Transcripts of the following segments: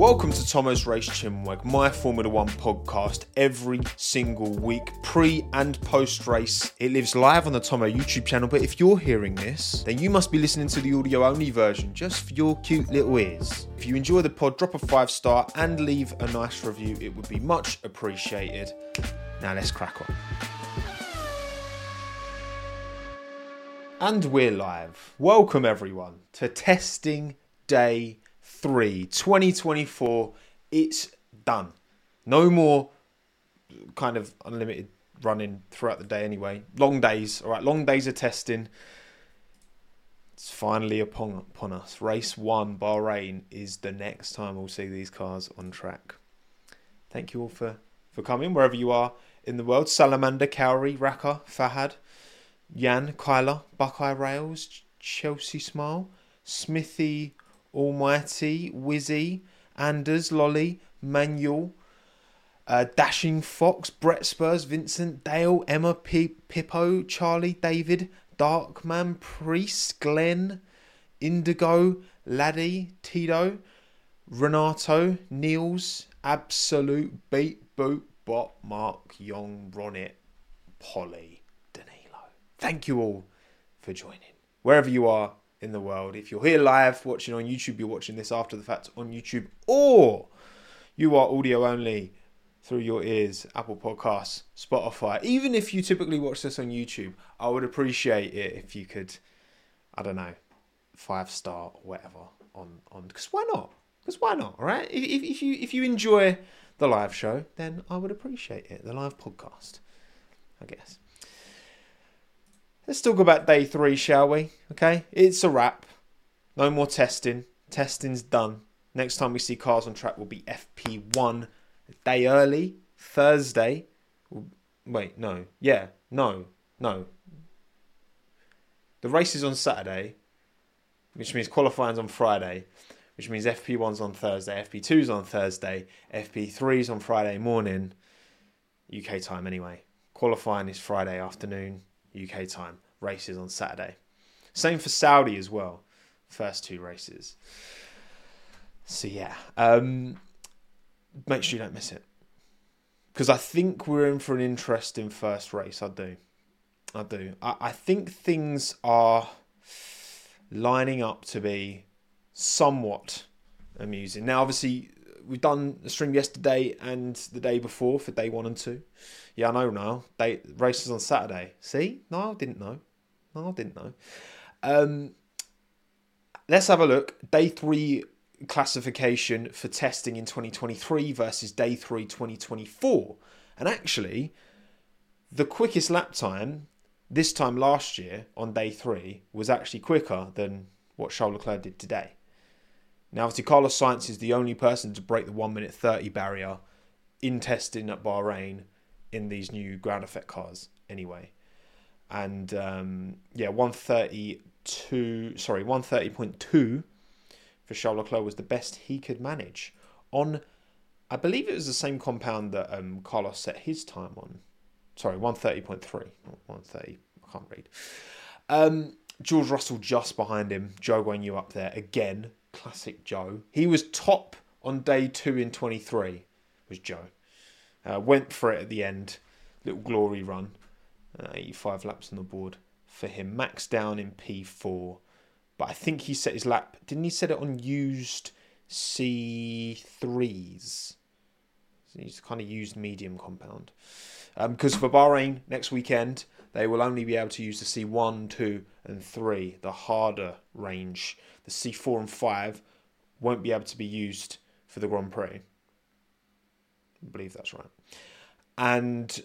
Welcome to Tommo's Race Chinwag, my Formula One podcast every single week, pre and post race. It lives live on the Tommo YouTube channel, but if you're hearing this, then you must be listening to the audio only version just for your cute little ears. If you enjoy the pod, drop a five star and leave a nice review, it would be much appreciated. Now let's crack on. And we're live. Welcome everyone to testing day 3 2024 it's done. No more kind of unlimited running throughout the day anyway. Long days all right long days of testing. It's finally upon upon us. Race 1 Bahrain is the next time we'll see these cars on track. Thank you all for for coming wherever you are in the world. Salamander cowrie raka fahad Jan, Kyler, Buckeye Rails, Chelsea Smile, Smithy Almighty, Wizzy, Anders, Lolly, Manuel, uh, Dashing Fox, Brett Spurs, Vincent, Dale, Emma, P- Pippo, Charlie, David, Darkman, Priest, Glenn, Indigo, Laddie, Tito, Renato, Niels, Absolute, Beat, Boot, Bot, Mark, Young, Ronit, Polly, Danilo. Thank you all for joining. Wherever you are in the world. If you're here live watching on YouTube, you're watching this after the fact on YouTube, or you are audio only through your ears, Apple Podcasts, Spotify. Even if you typically watch this on YouTube, I would appreciate it if you could, I don't know, five star or whatever on on because why not? Because why not? All right. If, if you if you enjoy the live show, then I would appreciate it. The live podcast, I guess. Let's talk about day three, shall we? Okay, it's a wrap. No more testing. Testing's done. Next time we see cars on track will be FP1 a day early, Thursday. Wait, no. Yeah, no, no. The race is on Saturday, which means qualifying's on Friday, which means FP1's on Thursday, FP2's on Thursday, FP3's on Friday morning, UK time anyway. Qualifying is Friday afternoon, UK time. Races on Saturday. Same for Saudi as well. First two races. So yeah, um, make sure you don't miss it because I think we're in for an interesting first race. I do, I do. I, I think things are lining up to be somewhat amusing. Now, obviously, we've done a string yesterday and the day before for day one and two. Yeah, I know now. Day races on Saturday. See? No, I didn't know. No, I didn't know. Um, let's have a look. Day three classification for testing in 2023 versus day three 2024. And actually, the quickest lap time this time last year on day three was actually quicker than what Charles Leclerc did today. Now, obviously, Carlos Sainz is the only person to break the 1 minute 30 barrier in testing at Bahrain in these new ground effect cars, anyway. And um, yeah, 132, sorry, 130.2 for Charles Leclerc was the best he could manage on, I believe it was the same compound that um, Carlos set his time on. Sorry, 130.3, 130, I can't read. Um, George Russell just behind him, Zhou Guanyu up there again, classic Joe. He was top on day two in 23, was Joe. Uh, went for it at the end, little glory run. Uh, 85 laps on the board for him. Max down in P4, but I think he set his lap. Didn't he set it on used C3s? He's kind of used medium compound. Because um, for Bahrain next weekend, they will only be able to use the C1, 2, and 3, the harder range. The C4 and 5 won't be able to be used for the Grand Prix. I believe that's right. And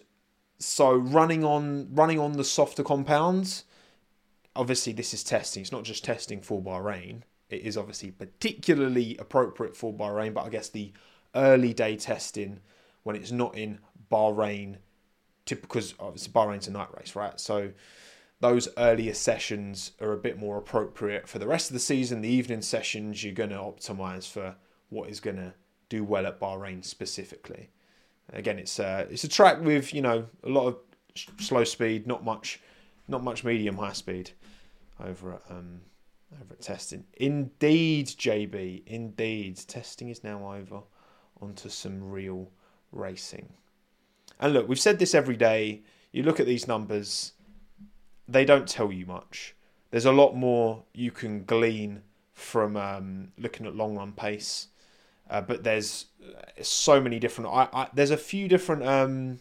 so running on running on the softer compounds, obviously this is testing. It's not just testing for Bahrain. It is obviously particularly appropriate for Bahrain, but I guess the early day testing when it's not in Bahrain, because obviously Bahrain's a night race, right? So those earlier sessions are a bit more appropriate for the rest of the season. The evening sessions you're going to optimize for what is going to do well at Bahrain specifically. Again, it's uh, it's a track with you know a lot of slow speed, not much, not much medium high speed over at um, over at testing. Indeed, JB. Indeed, testing is now over. Onto some real racing. And look, we've said this every day. You look at these numbers, they don't tell you much. There's a lot more you can glean from um, looking at long run pace. Uh, but there's so many different. I, I there's a few different. Um,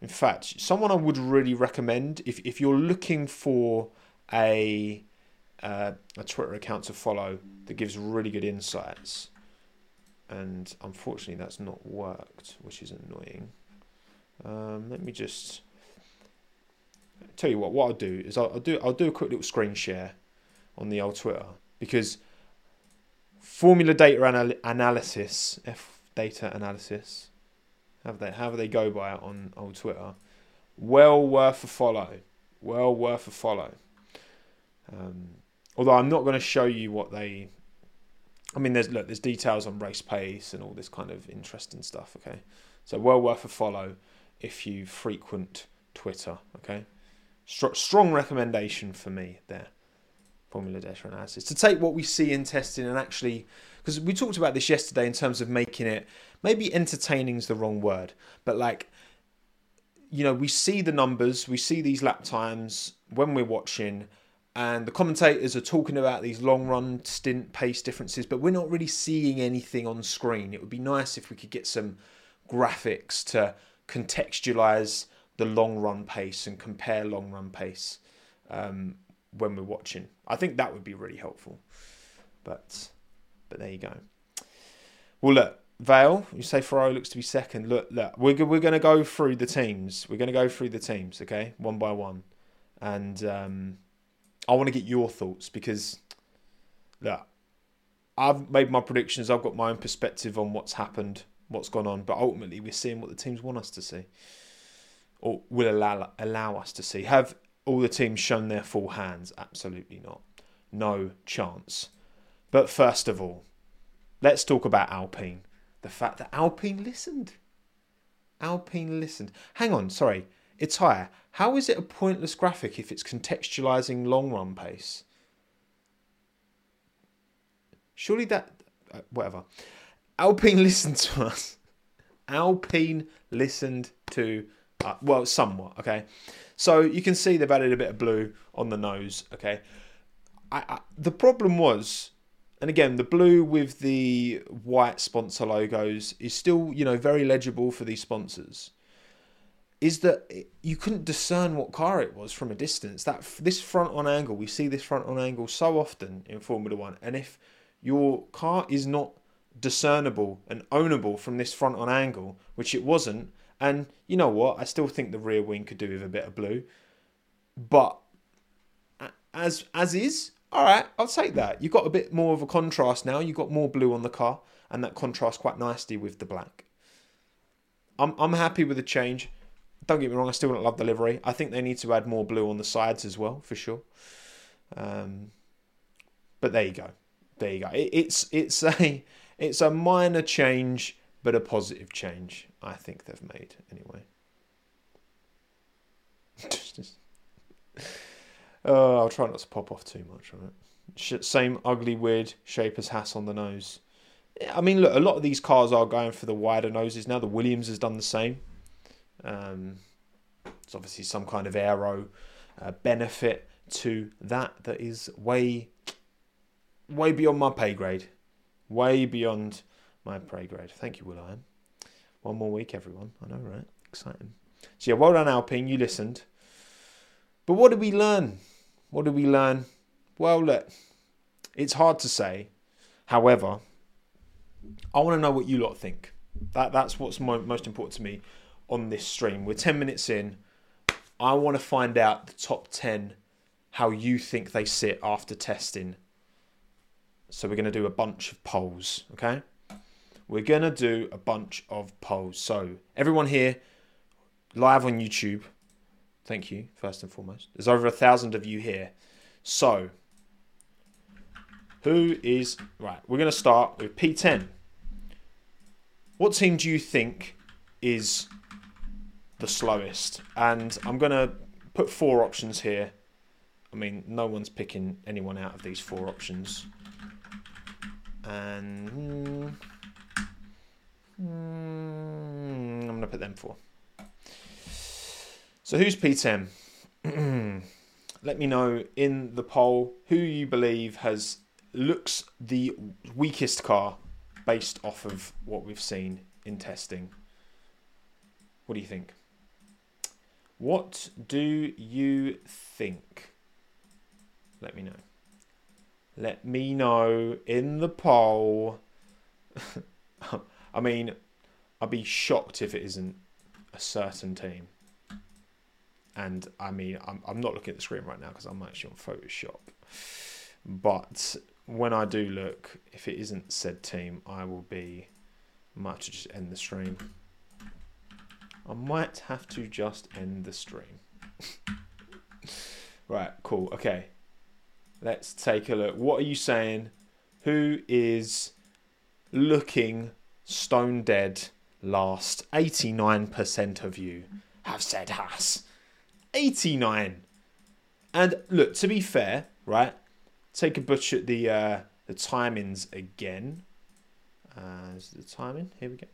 in fact, someone I would really recommend if if you're looking for a uh, a Twitter account to follow that gives really good insights, and unfortunately that's not worked, which is annoying. Um, let me just tell you what. What I'll do is I'll, I'll do I'll do a quick little screen share on the old Twitter because formula data anal- analysis, F data analysis, have they how they go by it on old Twitter? Well worth a follow. Well worth a follow. Um, although I'm not going to show you what they. I mean, there's look, there's details on race pace and all this kind of interesting stuff. Okay, so well worth a follow if you frequent Twitter. Okay, strong recommendation for me there formula data analysis to take what we see in testing and actually because we talked about this yesterday in terms of making it maybe entertaining is the wrong word but like you know we see the numbers we see these lap times when we're watching and the commentators are talking about these long run stint pace differences but we're not really seeing anything on screen. It would be nice if we could get some graphics to contextualize the long run pace and compare long run pace um, when we're watching. I think that would be really helpful. But but there you go. Well, look, Vale, you say Ferrari looks to be second. Look, look, we're we're going to go through the teams. We're going to go through the teams, okay, one by one, and um, I want to get your thoughts because look, I've made my predictions. I've got my own perspective on what's happened, what's gone on, but ultimately we're seeing what the teams want us to see, or will allow allow us to see. Have all the teams shown their full hands? Absolutely not. No chance. But first of all, let's talk about Alpine. The fact that Alpine listened. Alpine listened. Hang on, sorry. It's higher. How is it a pointless graphic if it's contextualizing long run pace? Surely that. Uh, whatever. Alpine listened to us. Alpine listened to. Uh, well, somewhat, okay? So you can see they've added a bit of blue on the nose. Okay, I, I, the problem was, and again, the blue with the white sponsor logos is still you know very legible for these sponsors. Is that you couldn't discern what car it was from a distance? That this front on angle, we see this front on angle so often in Formula One, and if your car is not discernible and ownable from this front on angle, which it wasn't, and you know what? I still think the rear wing could do with a bit of blue. But as as is, all right, I'll take that. You've got a bit more of a contrast now. You've got more blue on the car, and that contrasts quite nicely with the black. I'm I'm happy with the change. Don't get me wrong, I still don't love the livery. I think they need to add more blue on the sides as well, for sure. Um, but there you go, there you go. It, it's it's a it's a minor change, but a positive change. I think they've made anyway. oh, I'll try not to pop off too much on it. Same ugly, weird shape as Haas on the nose. I mean, look, a lot of these cars are going for the wider noses now. The Williams has done the same. Um, it's obviously some kind of aero uh, benefit to that that is way, way beyond my pay grade. Way beyond my pay grade. Thank you, Will. One more week, everyone. I know, right? Exciting. So, yeah, well done, Alpine. You listened. But what did we learn? What did we learn? Well, look, it's hard to say. However, I want to know what you lot think. That That's what's most important to me on this stream. We're 10 minutes in. I want to find out the top 10, how you think they sit after testing. So, we're going to do a bunch of polls, okay? We're going to do a bunch of polls. So, everyone here, live on YouTube, thank you, first and foremost. There's over a thousand of you here. So, who is. Right, we're going to start with P10. What team do you think is the slowest? And I'm going to put four options here I mean, no one's picking anyone out of these four options. And hmm, mm, I'm going to put them four. So who's P10? Let me know in the poll who you believe has looks the weakest car based off of what we've seen in testing. What do you think? What do you think? Let me know. Let me know in the poll. I mean, I'd be shocked if it isn't a certain team. And I mean, I'm, I'm not looking at the screen right now because I'm actually on Photoshop. But when I do look, if it isn't said team, I will be. I might to just end the stream. I might have to just end the stream. right, cool. Okay. Let's take a look. What are you saying? Who is looking stone dead last? 89% of you have said Haas. 89. And look, to be fair, right? Take a butcher at the uh, the timings again. Uh, the timing? Here we go.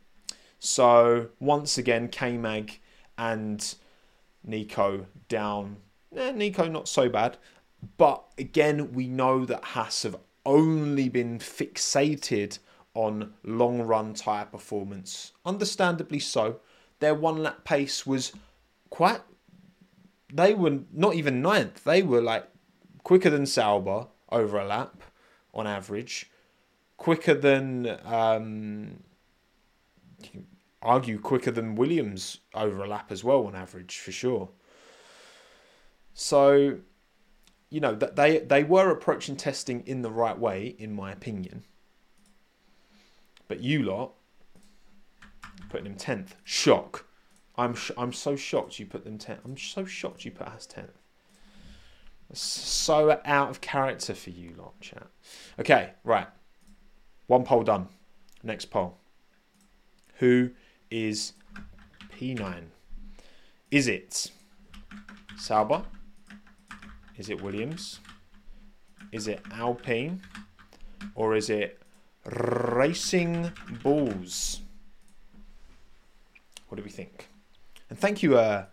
So once again, K Mag and Nico down. Eh, Nico not so bad, but again we know that Haas have only been fixated on long run tyre performance. Understandably so. Their one lap pace was quite they were not even ninth. They were like quicker than Sauber over a lap on average, quicker than um, you can argue quicker than Williams over a lap as well on average for sure. So, you know that they they were approaching testing in the right way, in my opinion. But you lot putting him tenth, shock. I'm sh- I'm so shocked you put them tenth. I'm so shocked you put us tenth. So out of character for you lot, chat. Okay, right. One poll done. Next poll. Who is P9? Is it Sauber? Is it Williams? Is it Alpine? Or is it Racing Bulls? What do we think? And thank you, uh,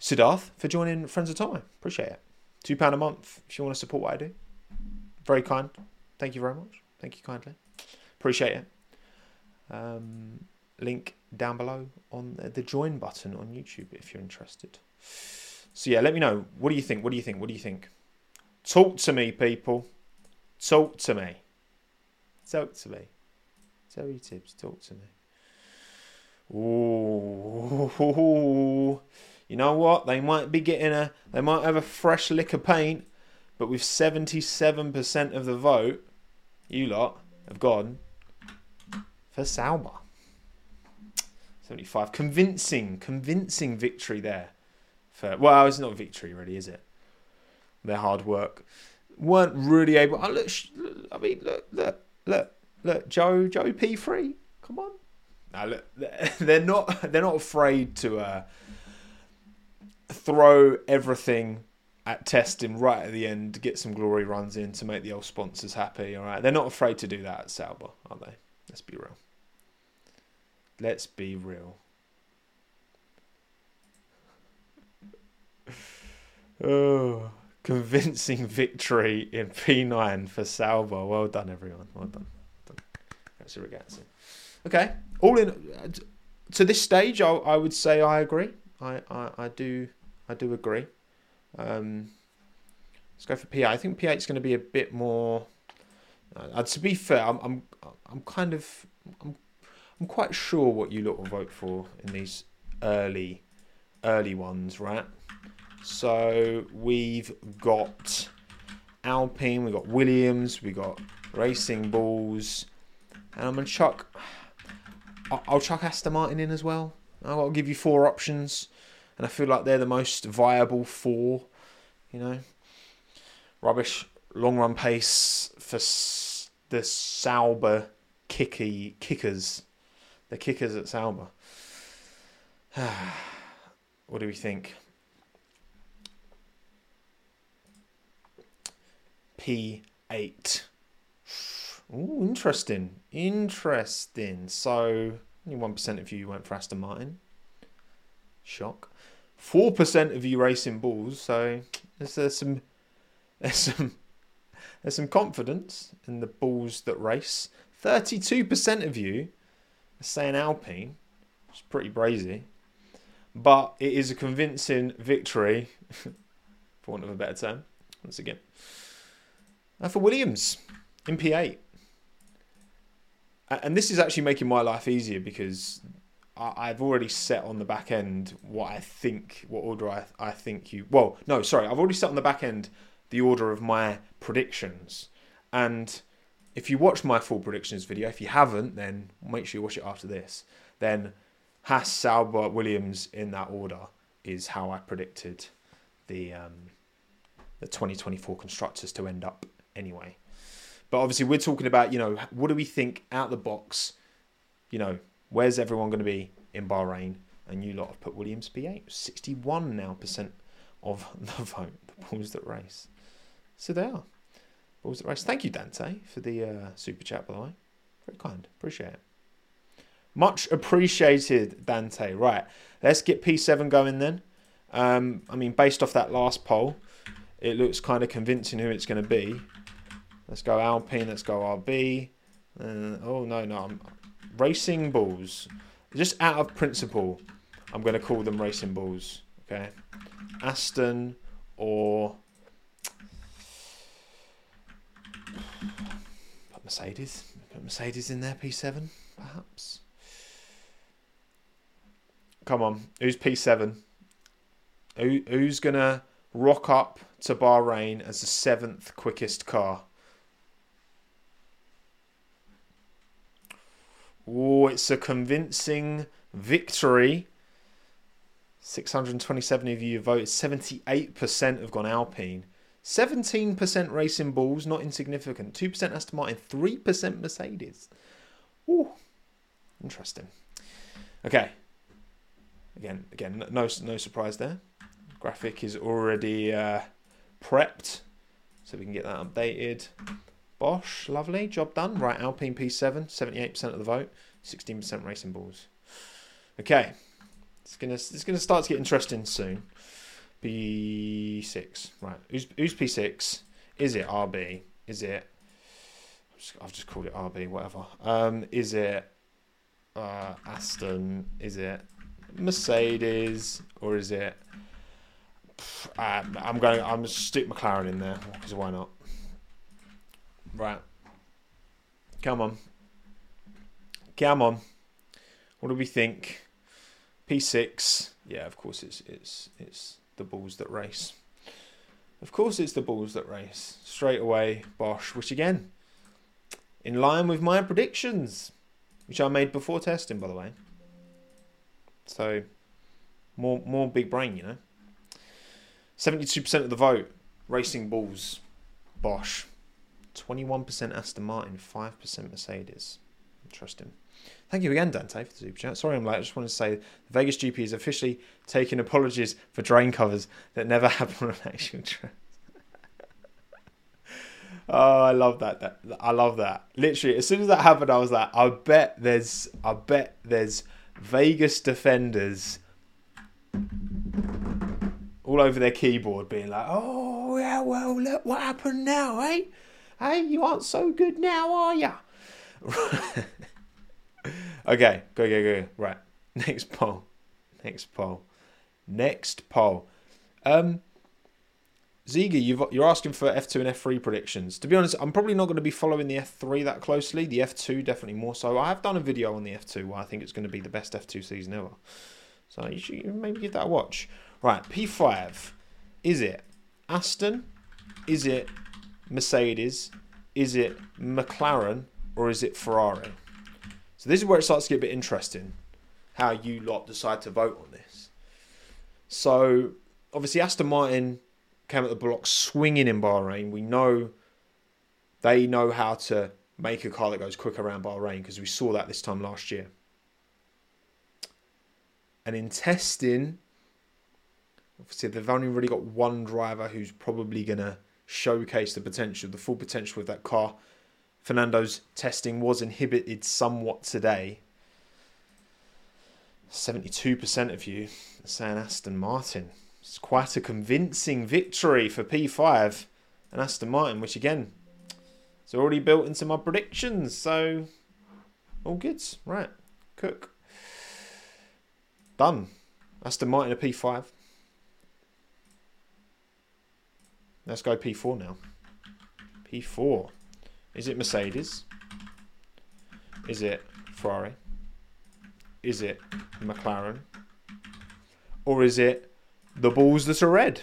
Siddharth, for joining Friends of Time. Appreciate it. Two pound a month if you want to support what I do. Very kind. Thank you very much. Thank you kindly. Appreciate it. Um, link down below on the join button on YouTube if you're interested. So yeah, let me know. What do you think? What do you think? What do you think? Talk to me, people. Talk to me. Talk to me. Your tips. Talk to me. Ooh, you know what? They might be getting a, they might have a fresh lick of paint, but with 77% of the vote, you lot have gone for Sauber. 75. Convincing, convincing victory there. For, well, it's not victory, really, is it? Their hard work. Weren't really able. Oh, look, I mean, look, look, look, look, Joe, Joe P3. Come on. Now, look, they're not, they're not afraid to uh, throw everything at testing right at the end to get some glory runs in to make the old sponsors happy. All right, they're not afraid to do that at Sauber, are they? Let's be real. Let's be real. Oh, convincing victory in P9 for Sauber. Well done, everyone. Well done. That's a ragazzi. Okay, all in. To this stage, I, I would say I agree. I, I, I do I do agree. Um, let's go for P8. I think P8 is going to be a bit more. Uh, to be fair, I'm I'm I'm kind of I'm I'm quite sure what you lot will vote for in these early early ones, right? So we've got Alpine, we've got Williams, we've got Racing Bulls, and I'm gonna chuck. I'll chuck Aston Martin in as well. I'll give you four options and I feel like they're the most viable four. You know, rubbish long run pace for the Sauber kicky kickers, the kickers at Sauber. what do we think? P8. Ooh, interesting. Interesting. So, only 1% of you went for Aston Martin. Shock. 4% of you racing bulls. So, there's, there's some there's some there's some confidence in the bulls that race. 32% of you are saying Alpine. It's pretty brazy. But it is a convincing victory, for want of a better term, once again. Uh, for Williams in P8. And this is actually making my life easier because I've already set on the back end what I think, what order I, I think you. Well, no, sorry, I've already set on the back end the order of my predictions. And if you watch my full predictions video, if you haven't, then make sure you watch it after this. Then Haas, Sauber, Williams in that order is how I predicted the um, the 2024 constructors to end up anyway. But obviously, we're talking about you know what do we think out the box? You know, where's everyone going to be in Bahrain? And you lot have put Williams P8, 61 now percent of the vote, the balls that race. So they are balls that race. Thank you, Dante, for the uh, super chat, by the way. Very kind, appreciate it. Much appreciated, Dante. Right, let's get P7 going then. Um, I mean, based off that last poll, it looks kind of convincing who it's going to be. Let's go Alpine. Let's go RB. Uh, oh no, no, I'm racing bulls. Just out of principle, I'm going to call them racing bulls. Okay, Aston or put Mercedes. Put Mercedes in there. P7, perhaps. Come on, who's P7? Who, who's gonna rock up to Bahrain as the seventh quickest car? Oh, it's a convincing victory. 627 of you voted. 78% have gone Alpine. 17% Racing Bulls, not insignificant. 2% Aston Martin. 3% Mercedes. Ooh, interesting. Okay. Again, again, no, no surprise there. Graphic is already uh, prepped, so we can get that updated. Bosch, lovely, job done. Right, Alpine P7, 78% of the vote, 16% Racing Bulls. Okay, it's gonna it's gonna start to get interesting soon. P6, right? Who's who's P6? Is it RB? Is it? I've just called it RB, whatever. Um, is it uh, Aston? Is it Mercedes? Or is it? Uh, I'm going. I'm gonna stick McLaren in there because why not? Right. Come on. Come on. What do we think? P6. Yeah, of course it's it's it's the bulls that race. Of course it's the bulls that race. Straight away, Bosch, which again, in line with my predictions, which I made before testing, by the way. So, more more big brain, you know. Seventy-two percent of the vote, racing bulls, Bosch. 21% Aston Martin, 5% Mercedes. Interesting. Thank you again, Dante, for the super chat. Sorry I'm late. I just want to say the Vegas GP is officially taking apologies for drain covers that never happen on actual tracks. oh, I love that. that. I love that. Literally, as soon as that happened, I was like, I bet there's, I bet there's Vegas defenders all over their keyboard, being like, "Oh yeah, well, look what happened now, eh? Hey, you aren't so good now, are ya?" okay, go, go, go. Right. Next poll. Next poll. Next poll. Um, Ziga, you are asking for F2 and F3 predictions. To be honest, I'm probably not going to be following the F3 that closely. The F2 definitely more so. I have done a video on the F2 where I think it's going to be the best F2 season ever. So you should maybe give that a watch. Right, P5. Is it Aston? Is it Mercedes? Is it McLaren? Or is it Ferrari? So this is where it starts to get a bit interesting. How you lot decide to vote on this. So obviously Aston Martin came at the block swinging in Bahrain. We know they know how to make a car that goes quick around Bahrain because we saw that this time last year. And in testing, obviously they've only really got one driver who's probably going to showcase the potential, the full potential of that car. Fernando's testing was inhibited somewhat today. 72% of you saying Aston Martin. It's quite a convincing victory for P5 and Aston Martin, which again, it's already built into my predictions. So, all good. Right. Cook. Done. Aston Martin a P5. Let's go P4 now. P4. Is it Mercedes? Is it Ferrari? Is it McLaren? Or is it the balls that are red?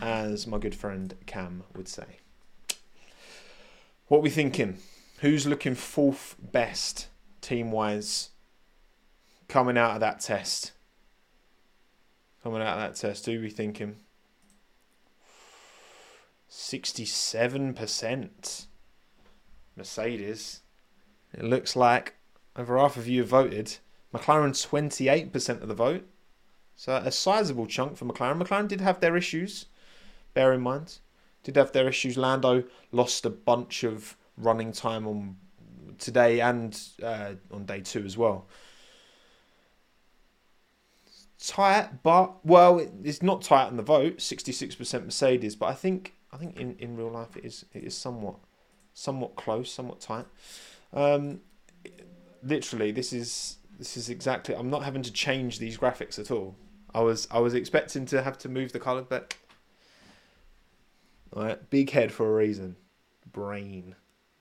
As my good friend Cam would say. What we thinking? Who's looking fourth best team wise coming out of that test? Coming out of that test, who we thinking? 67% Mercedes. It looks like over half of you have voted. McLaren 28% of the vote. So a sizable chunk for McLaren. McLaren did have their issues, bear in mind. Did have their issues. Lando lost a bunch of running time on today and uh, on day two as well. Tight, but well, it's not tight on the vote. Sixty-six percent Mercedes, but I think I think in, in real life it is it is somewhat somewhat close, somewhat tight. Um, literally, this is this is exactly. I'm not having to change these graphics at all. I was I was expecting to have to move the color, but all right, big head for a reason. Brain,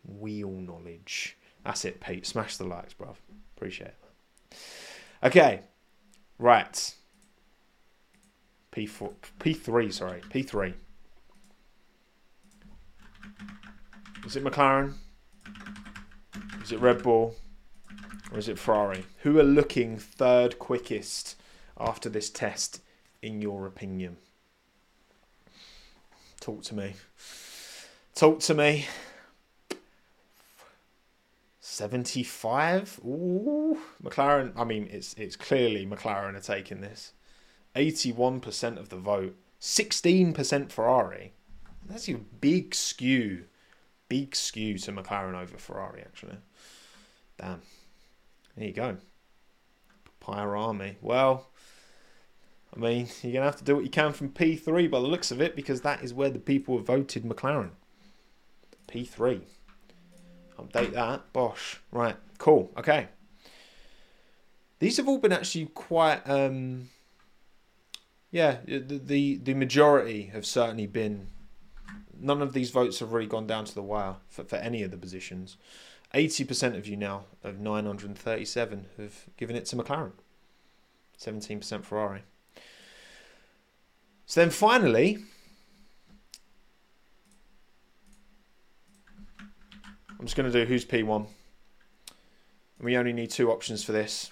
wheel knowledge. That's it, Pete. Smash the likes, bruv. Appreciate it. Okay, right. P4, P3, sorry, P3. Is it McLaren? Is it Red Bull? Or is it Ferrari? Who are looking third quickest after this test, in your opinion? Talk to me. Talk to me. 75? Ooh. McLaren, I mean, it's it's clearly McLaren are taking this. 81% of the vote. 16% Ferrari. That's a big skew big skew to McLaren over Ferrari, actually. Damn. There you go. Papaya Army. Well, I mean, you're going to have to do what you can from P3 by the looks of it because that is where the people have voted McLaren. P3. Update that. Bosh. Right. Cool. Okay. These have all been actually quite. Um, yeah, the, the the majority have certainly been none of these votes have really gone down to the wire for, for any of the positions. 80% of you now, of 937, have given it to McLaren. 17% Ferrari. So then finally, I'm just going to do who's P1. And we only need two options for this.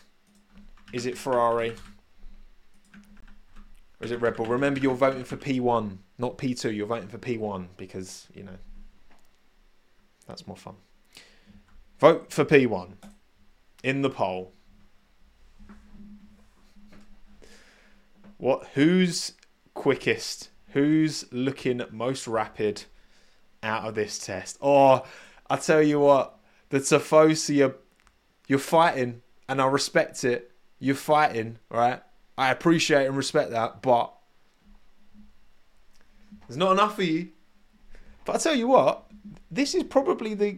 Is it Ferrari? Or is it Red Bull? Remember, you're voting for P1 not P2. You're voting for P1 because, you know, that's more fun. Vote for P1 in the poll. What? Who's quickest? Who's looking most rapid out of this test? Or I tell you what, the Tifosi, you're, you're fighting, and I respect it. You're fighting, right? I appreciate and respect that, but there's not enough for you. But I tell you what, this is probably the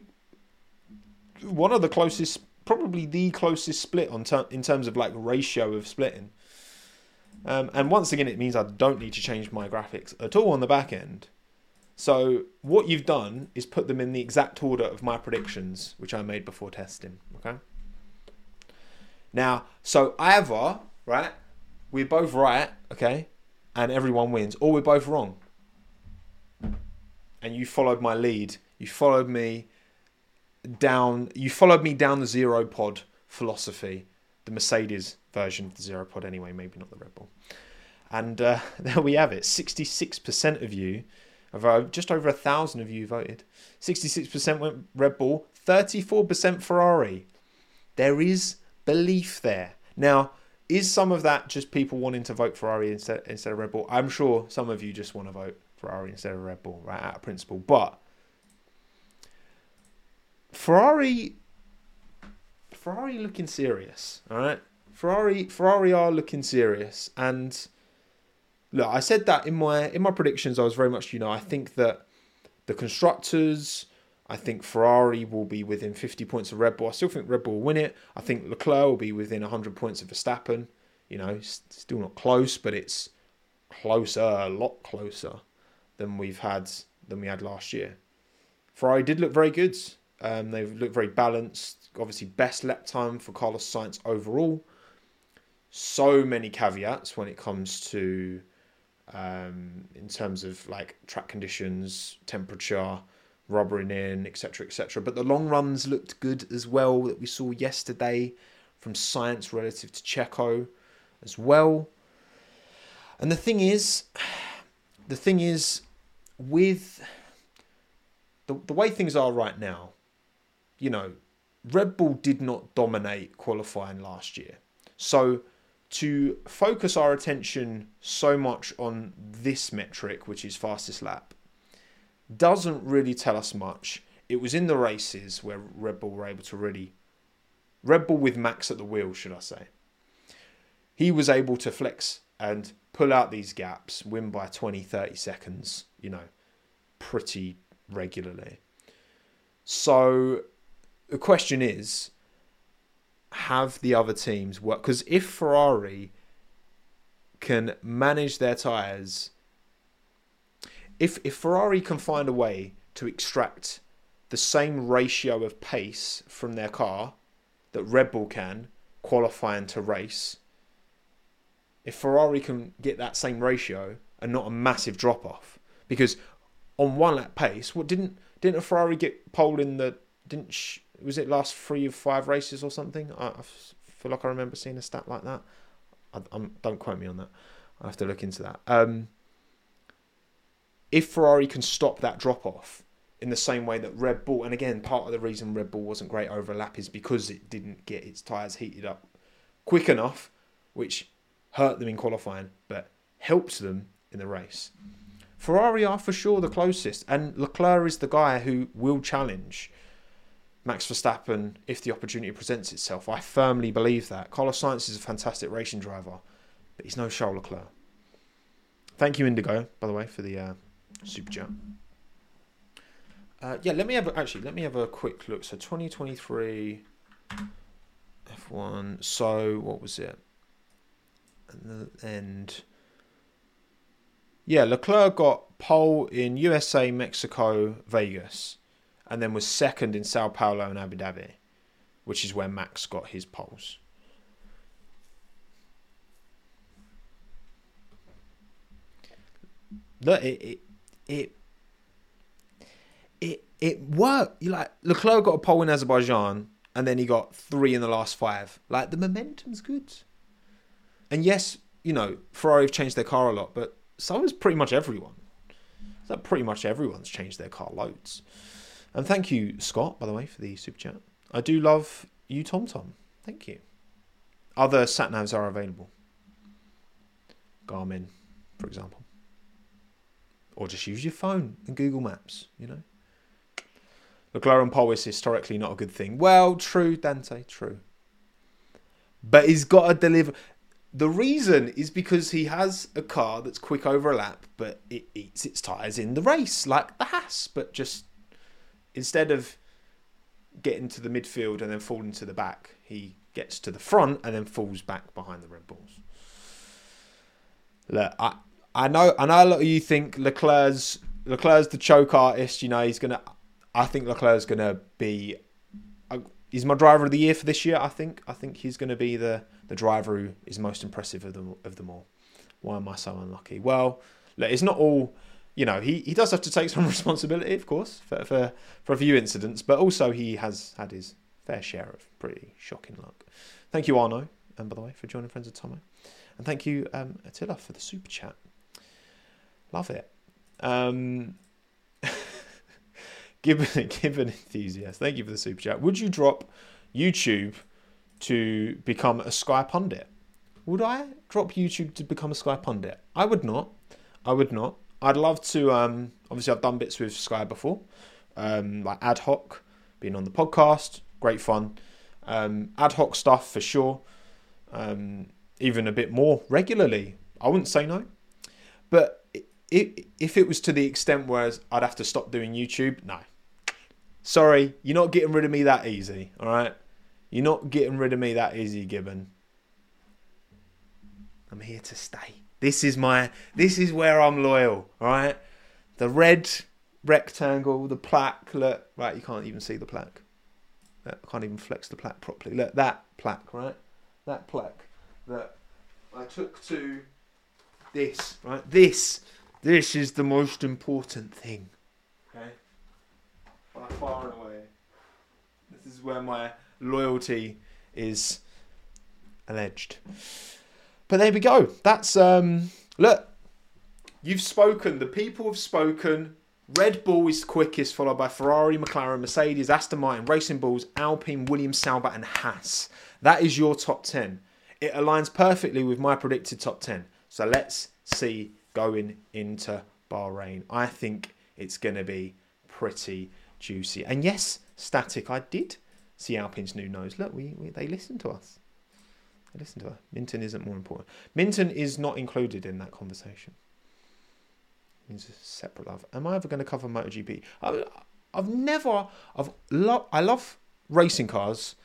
one of the closest, probably the closest split on ter- in terms of like ratio of splitting. Um, and once again, it means I don't need to change my graphics at all on the back end. So what you've done is put them in the exact order of my predictions, which I made before testing. Okay. Now, so either right, we're both right, okay, and everyone wins, or we're both wrong and you followed my lead. You followed me down. You followed me down the zero pod philosophy, the Mercedes version of the zero pod, anyway. Maybe not the Red Bull. And uh, there we have it. Sixty-six percent of you, just over a thousand of you voted. Sixty-six percent went Red Bull. Thirty-four percent Ferrari. There is belief there. Now, is some of that just people wanting to vote Ferrari instead instead of Red Bull? I'm sure some of you just want to vote Ferrari instead of Red Bull, right? Out of principle. But Ferrari Ferrari looking serious, all right? Ferrari Ferrari are looking serious and look, I said that in my in my predictions I was very much, you know, I think that the constructors I think Ferrari will be within 50 points of Red Bull. I still think Red Bull will win it. I think Leclerc will be within 100 points of Verstappen. You know, still not close, but it's closer, a lot closer than we've had than we had last year. Ferrari did look very good. Um, they looked very balanced. Obviously, best lap time for Carlos Sainz overall. So many caveats when it comes to, um, in terms of like track conditions, temperature, rubbering in, etc., etc. But the long runs looked good as well that we saw yesterday from Sainz relative to Checo as well. And the thing is, the thing is, with the, the way things are right now, you know, Red Bull did not dominate qualifying last year. So to focus our attention so much on this metric, which is fastest lap, doesn't really tell us much. It was in the races where Red Bull were able to really, Red Bull with Max at the wheel, should I say. He was able to flex and pull out these gaps, win by 20, 30 seconds, you know, pretty regularly. So the question is have the other teams work? Because if Ferrari can manage their tyres if if Ferrari can find a way to extract the same ratio of pace from their car that Red Bull can qualifying to race, if Ferrari can get that same ratio and not a massive drop off, because on one lap pace, what didn't didn't a Ferrari get pole in the didn't was it last three of five races or something? I, I feel like I remember seeing a stat like that. I, don't quote me on that. I have to look into that. Um, if Ferrari can stop that drop off in the same way that Red Bull, and again, part of the reason Red Bull wasn't great over lap is because it didn't get its tyres heated up quick enough, which hurt them in qualifying, but helped them in the race. Ferrari are for sure the closest, and Leclerc is the guy who will challenge Max Verstappen if the opportunity presents itself. I firmly believe that. Carlos Sainz is a fantastic racing driver, but he's no Charles Leclerc. Thank you, Indigo, by the way, for the uh, super chat. Uh, yeah, let me have a, actually let me have a quick look. So 2023 F1. So what was it? And end. Yeah, Leclerc got pole in USA, Mexico, Vegas, and then was second in Sao Paulo and Abu Dhabi, which is where Max got his poles. Look, it, it it it it worked. You like Leclerc got a pole in Azerbaijan, and then he got three in the last five. Like the momentum's good. And yes, you know Ferrari have changed their car a lot, but so has pretty much everyone. So pretty much everyone's changed their car loads. And thank you, Scott, by the way, for the super chat. I do love you, Tom Tom. Thank you. Other sat navs are available. Garmin, for example or just use your phone and Google Maps, you know. McLaren pole is historically not a good thing. Well, true, Dante, true. But he's got to deliver. The reason is because he has a car that's quick over a lap, but it eats its tyres in the race, like the Haas. But just instead of getting to the midfield and then falling to the back, he gets to the front and then falls back behind the Red Bulls. Look, I, I know, I know a lot of you think Leclerc's Leclerc's the choke artist. You know, he's gonna. I think Leclerc's gonna be. Uh, he's my driver of the year for this year. I think. I think he's gonna be the the driver who is most impressive of them of them all. Why am I so unlucky? Well, look, it's not all. You know, he, he does have to take some responsibility, of course, for, for for a few incidents, but also he has had his fair share of pretty shocking luck. Thank you, Arno, and by the way, for joining Friends of Tommo, and thank you, um, Attila, for the super chat. Love it. Um, give, give an enthusiast. Thank you for the super chat. Would you drop YouTube to become a Sky pundit? Would I drop YouTube to become a Sky pundit? I would not. I would not. I'd love to. Um, obviously, I've done bits with Sky before, um, like ad hoc, being on the podcast, great fun. Um, ad hoc stuff for sure. Um, even a bit more regularly. I wouldn't say no, but it, if it was to the extent where I'd have to stop doing YouTube, no. Sorry, you're not getting rid of me that easy. All right, you're not getting rid of me that easy, Gibbon. I'm here to stay. This is my. This is where I'm loyal. All right, the red rectangle, the plaque. Look, right, you can't even see the plaque. I can't even flex the plaque properly. Look, that plaque, right? That plaque that I took to this, right? This, this is the most important thing. Okay? By far and away. This is where my loyalty is alleged. But there we go. That's um look. You've spoken. The people have spoken. Red Bull is quickest, followed by Ferrari, McLaren, Mercedes, Aston Martin, Racing Bulls, Alpine, Williams, Sauber, and Haas. That is your top 10. It aligns perfectly with my predicted top 10. So let's see going into Bahrain. I think it's going to be pretty juicy. And yes, static, I did see Alpine's new nose. Look, we, we they listen to us. They listen to us. Minton isn't more important. Minton is not included in that conversation means a separate love. Am I ever going to cover MotoGP? I, I've never. I've lo- I love racing cars,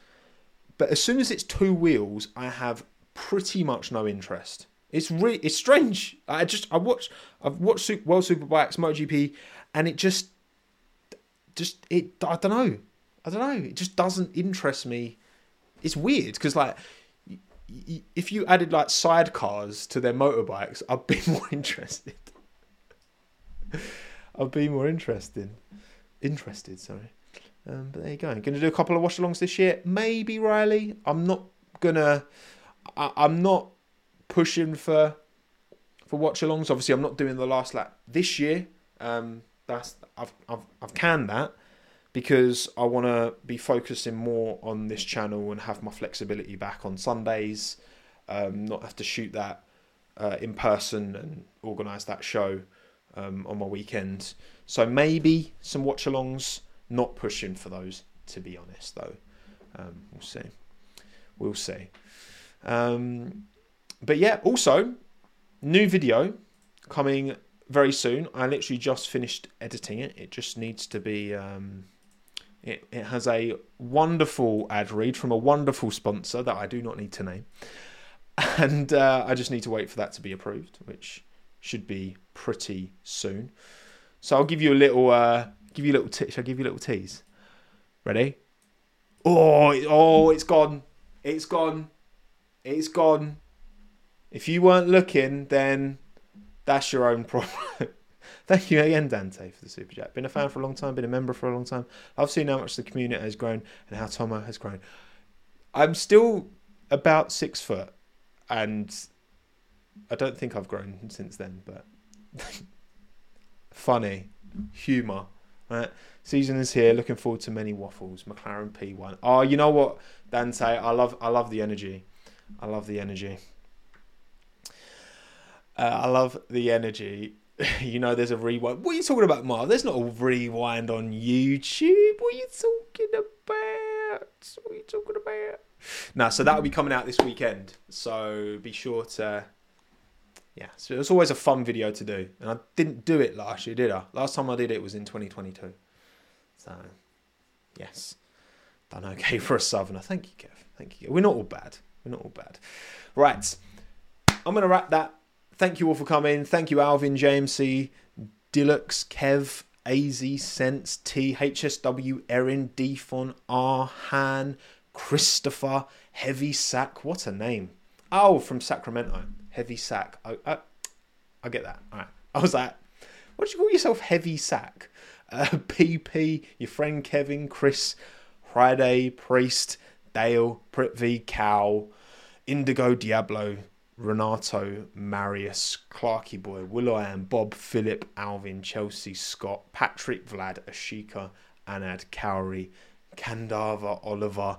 but as soon as it's two wheels, I have pretty much no interest. It's really it's strange. I just I watch I've watched Super, World Superbikes, MotoGP, and it just just it I don't know. I don't know. It just doesn't interest me. It's weird because like if you added like sidecars to their motorbikes, I'd be more interested. I'd be more interested. Interested, sorry. Um, but there you go. I'm gonna do a couple of watch-alongs this year. Maybe Riley. I'm not gonna. I, I'm not pushing for for watch-alongs. Obviously, I'm not doing the last lap this year. Um, that's I've I've I've canned that because I want to be focusing more on this channel and have my flexibility back on Sundays. Um, not have to shoot that uh, in person and organise that show um, on my weekend. So maybe some watch alongs, not pushing for those, to be honest, though. Um, we'll see. We'll see. Um, but yeah, also, new video coming very soon. I literally just finished editing it. It just needs to be. Um, it, it has a wonderful ad read from a wonderful sponsor that I do not need to name. And uh, I just need to wait for that to be approved, which should be pretty soon. So I'll give you a little, uh, give you a little. T- shall I give you a little tease? Ready? Oh, oh, it's gone. It's gone. It's gone. If you weren't looking, then that's your own problem. Thank you again, Dante, for the super chat. Been a fan for a long time, been a member for a long time. I've seen how much the community has grown and how Tommo has grown. I'm still about six foot, and I don't think I've grown since then, but funny, humour. Right? Season is here. Looking forward to many waffles. McLaren P1. Oh, ah, you know what, Dante? I love, I love the energy. I love the energy. Uh, I love the energy. you know, there's a rewind. What are you talking about, Mark? There's not a rewind on YouTube. What are you talking about? What are you talking about? No, so that will be coming out this weekend. So be sure to yeah, so it was always a fun video to do. And I didn't do it last year, did I? Last time I did it was in 2022. So, yes, done okay for a southerner. Thank you, Kev. Thank you. We're not all bad. We're not all bad. Right, I'm going to wrap that. Thank you all for coming. Thank you, Alvin, James C, Deluxe, Kev, AZ, Sense, T, HSW, Erin, Defon, R, Han, Christopher, Heavy Sack. What a name. Oh, from Sacramento heavy sack. I, I, I get that. All right. I was like, what do you call yourself, heavy sack? Uh, PP, your friend Kevin, Chris, Friday, Priest, Dale, Prithvi, Cow, Indigo, Diablo, Renato, Marius, Clarky Boy, Will.i.am, Bob, Philip, Alvin, Chelsea, Scott, Patrick, Vlad, Ashika, Anad, Cowrie, Kandava, Oliver,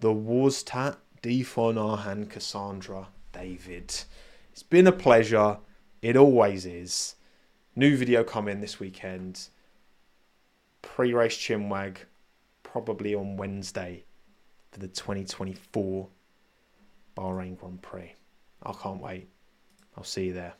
The Wars Tat, Defon, Arhan, Cassandra, David. It's been a pleasure. It always is. New video coming this weekend. Pre race chinwag, probably on Wednesday for the 2024 Bahrain Grand Prix. I can't wait. I'll see you there.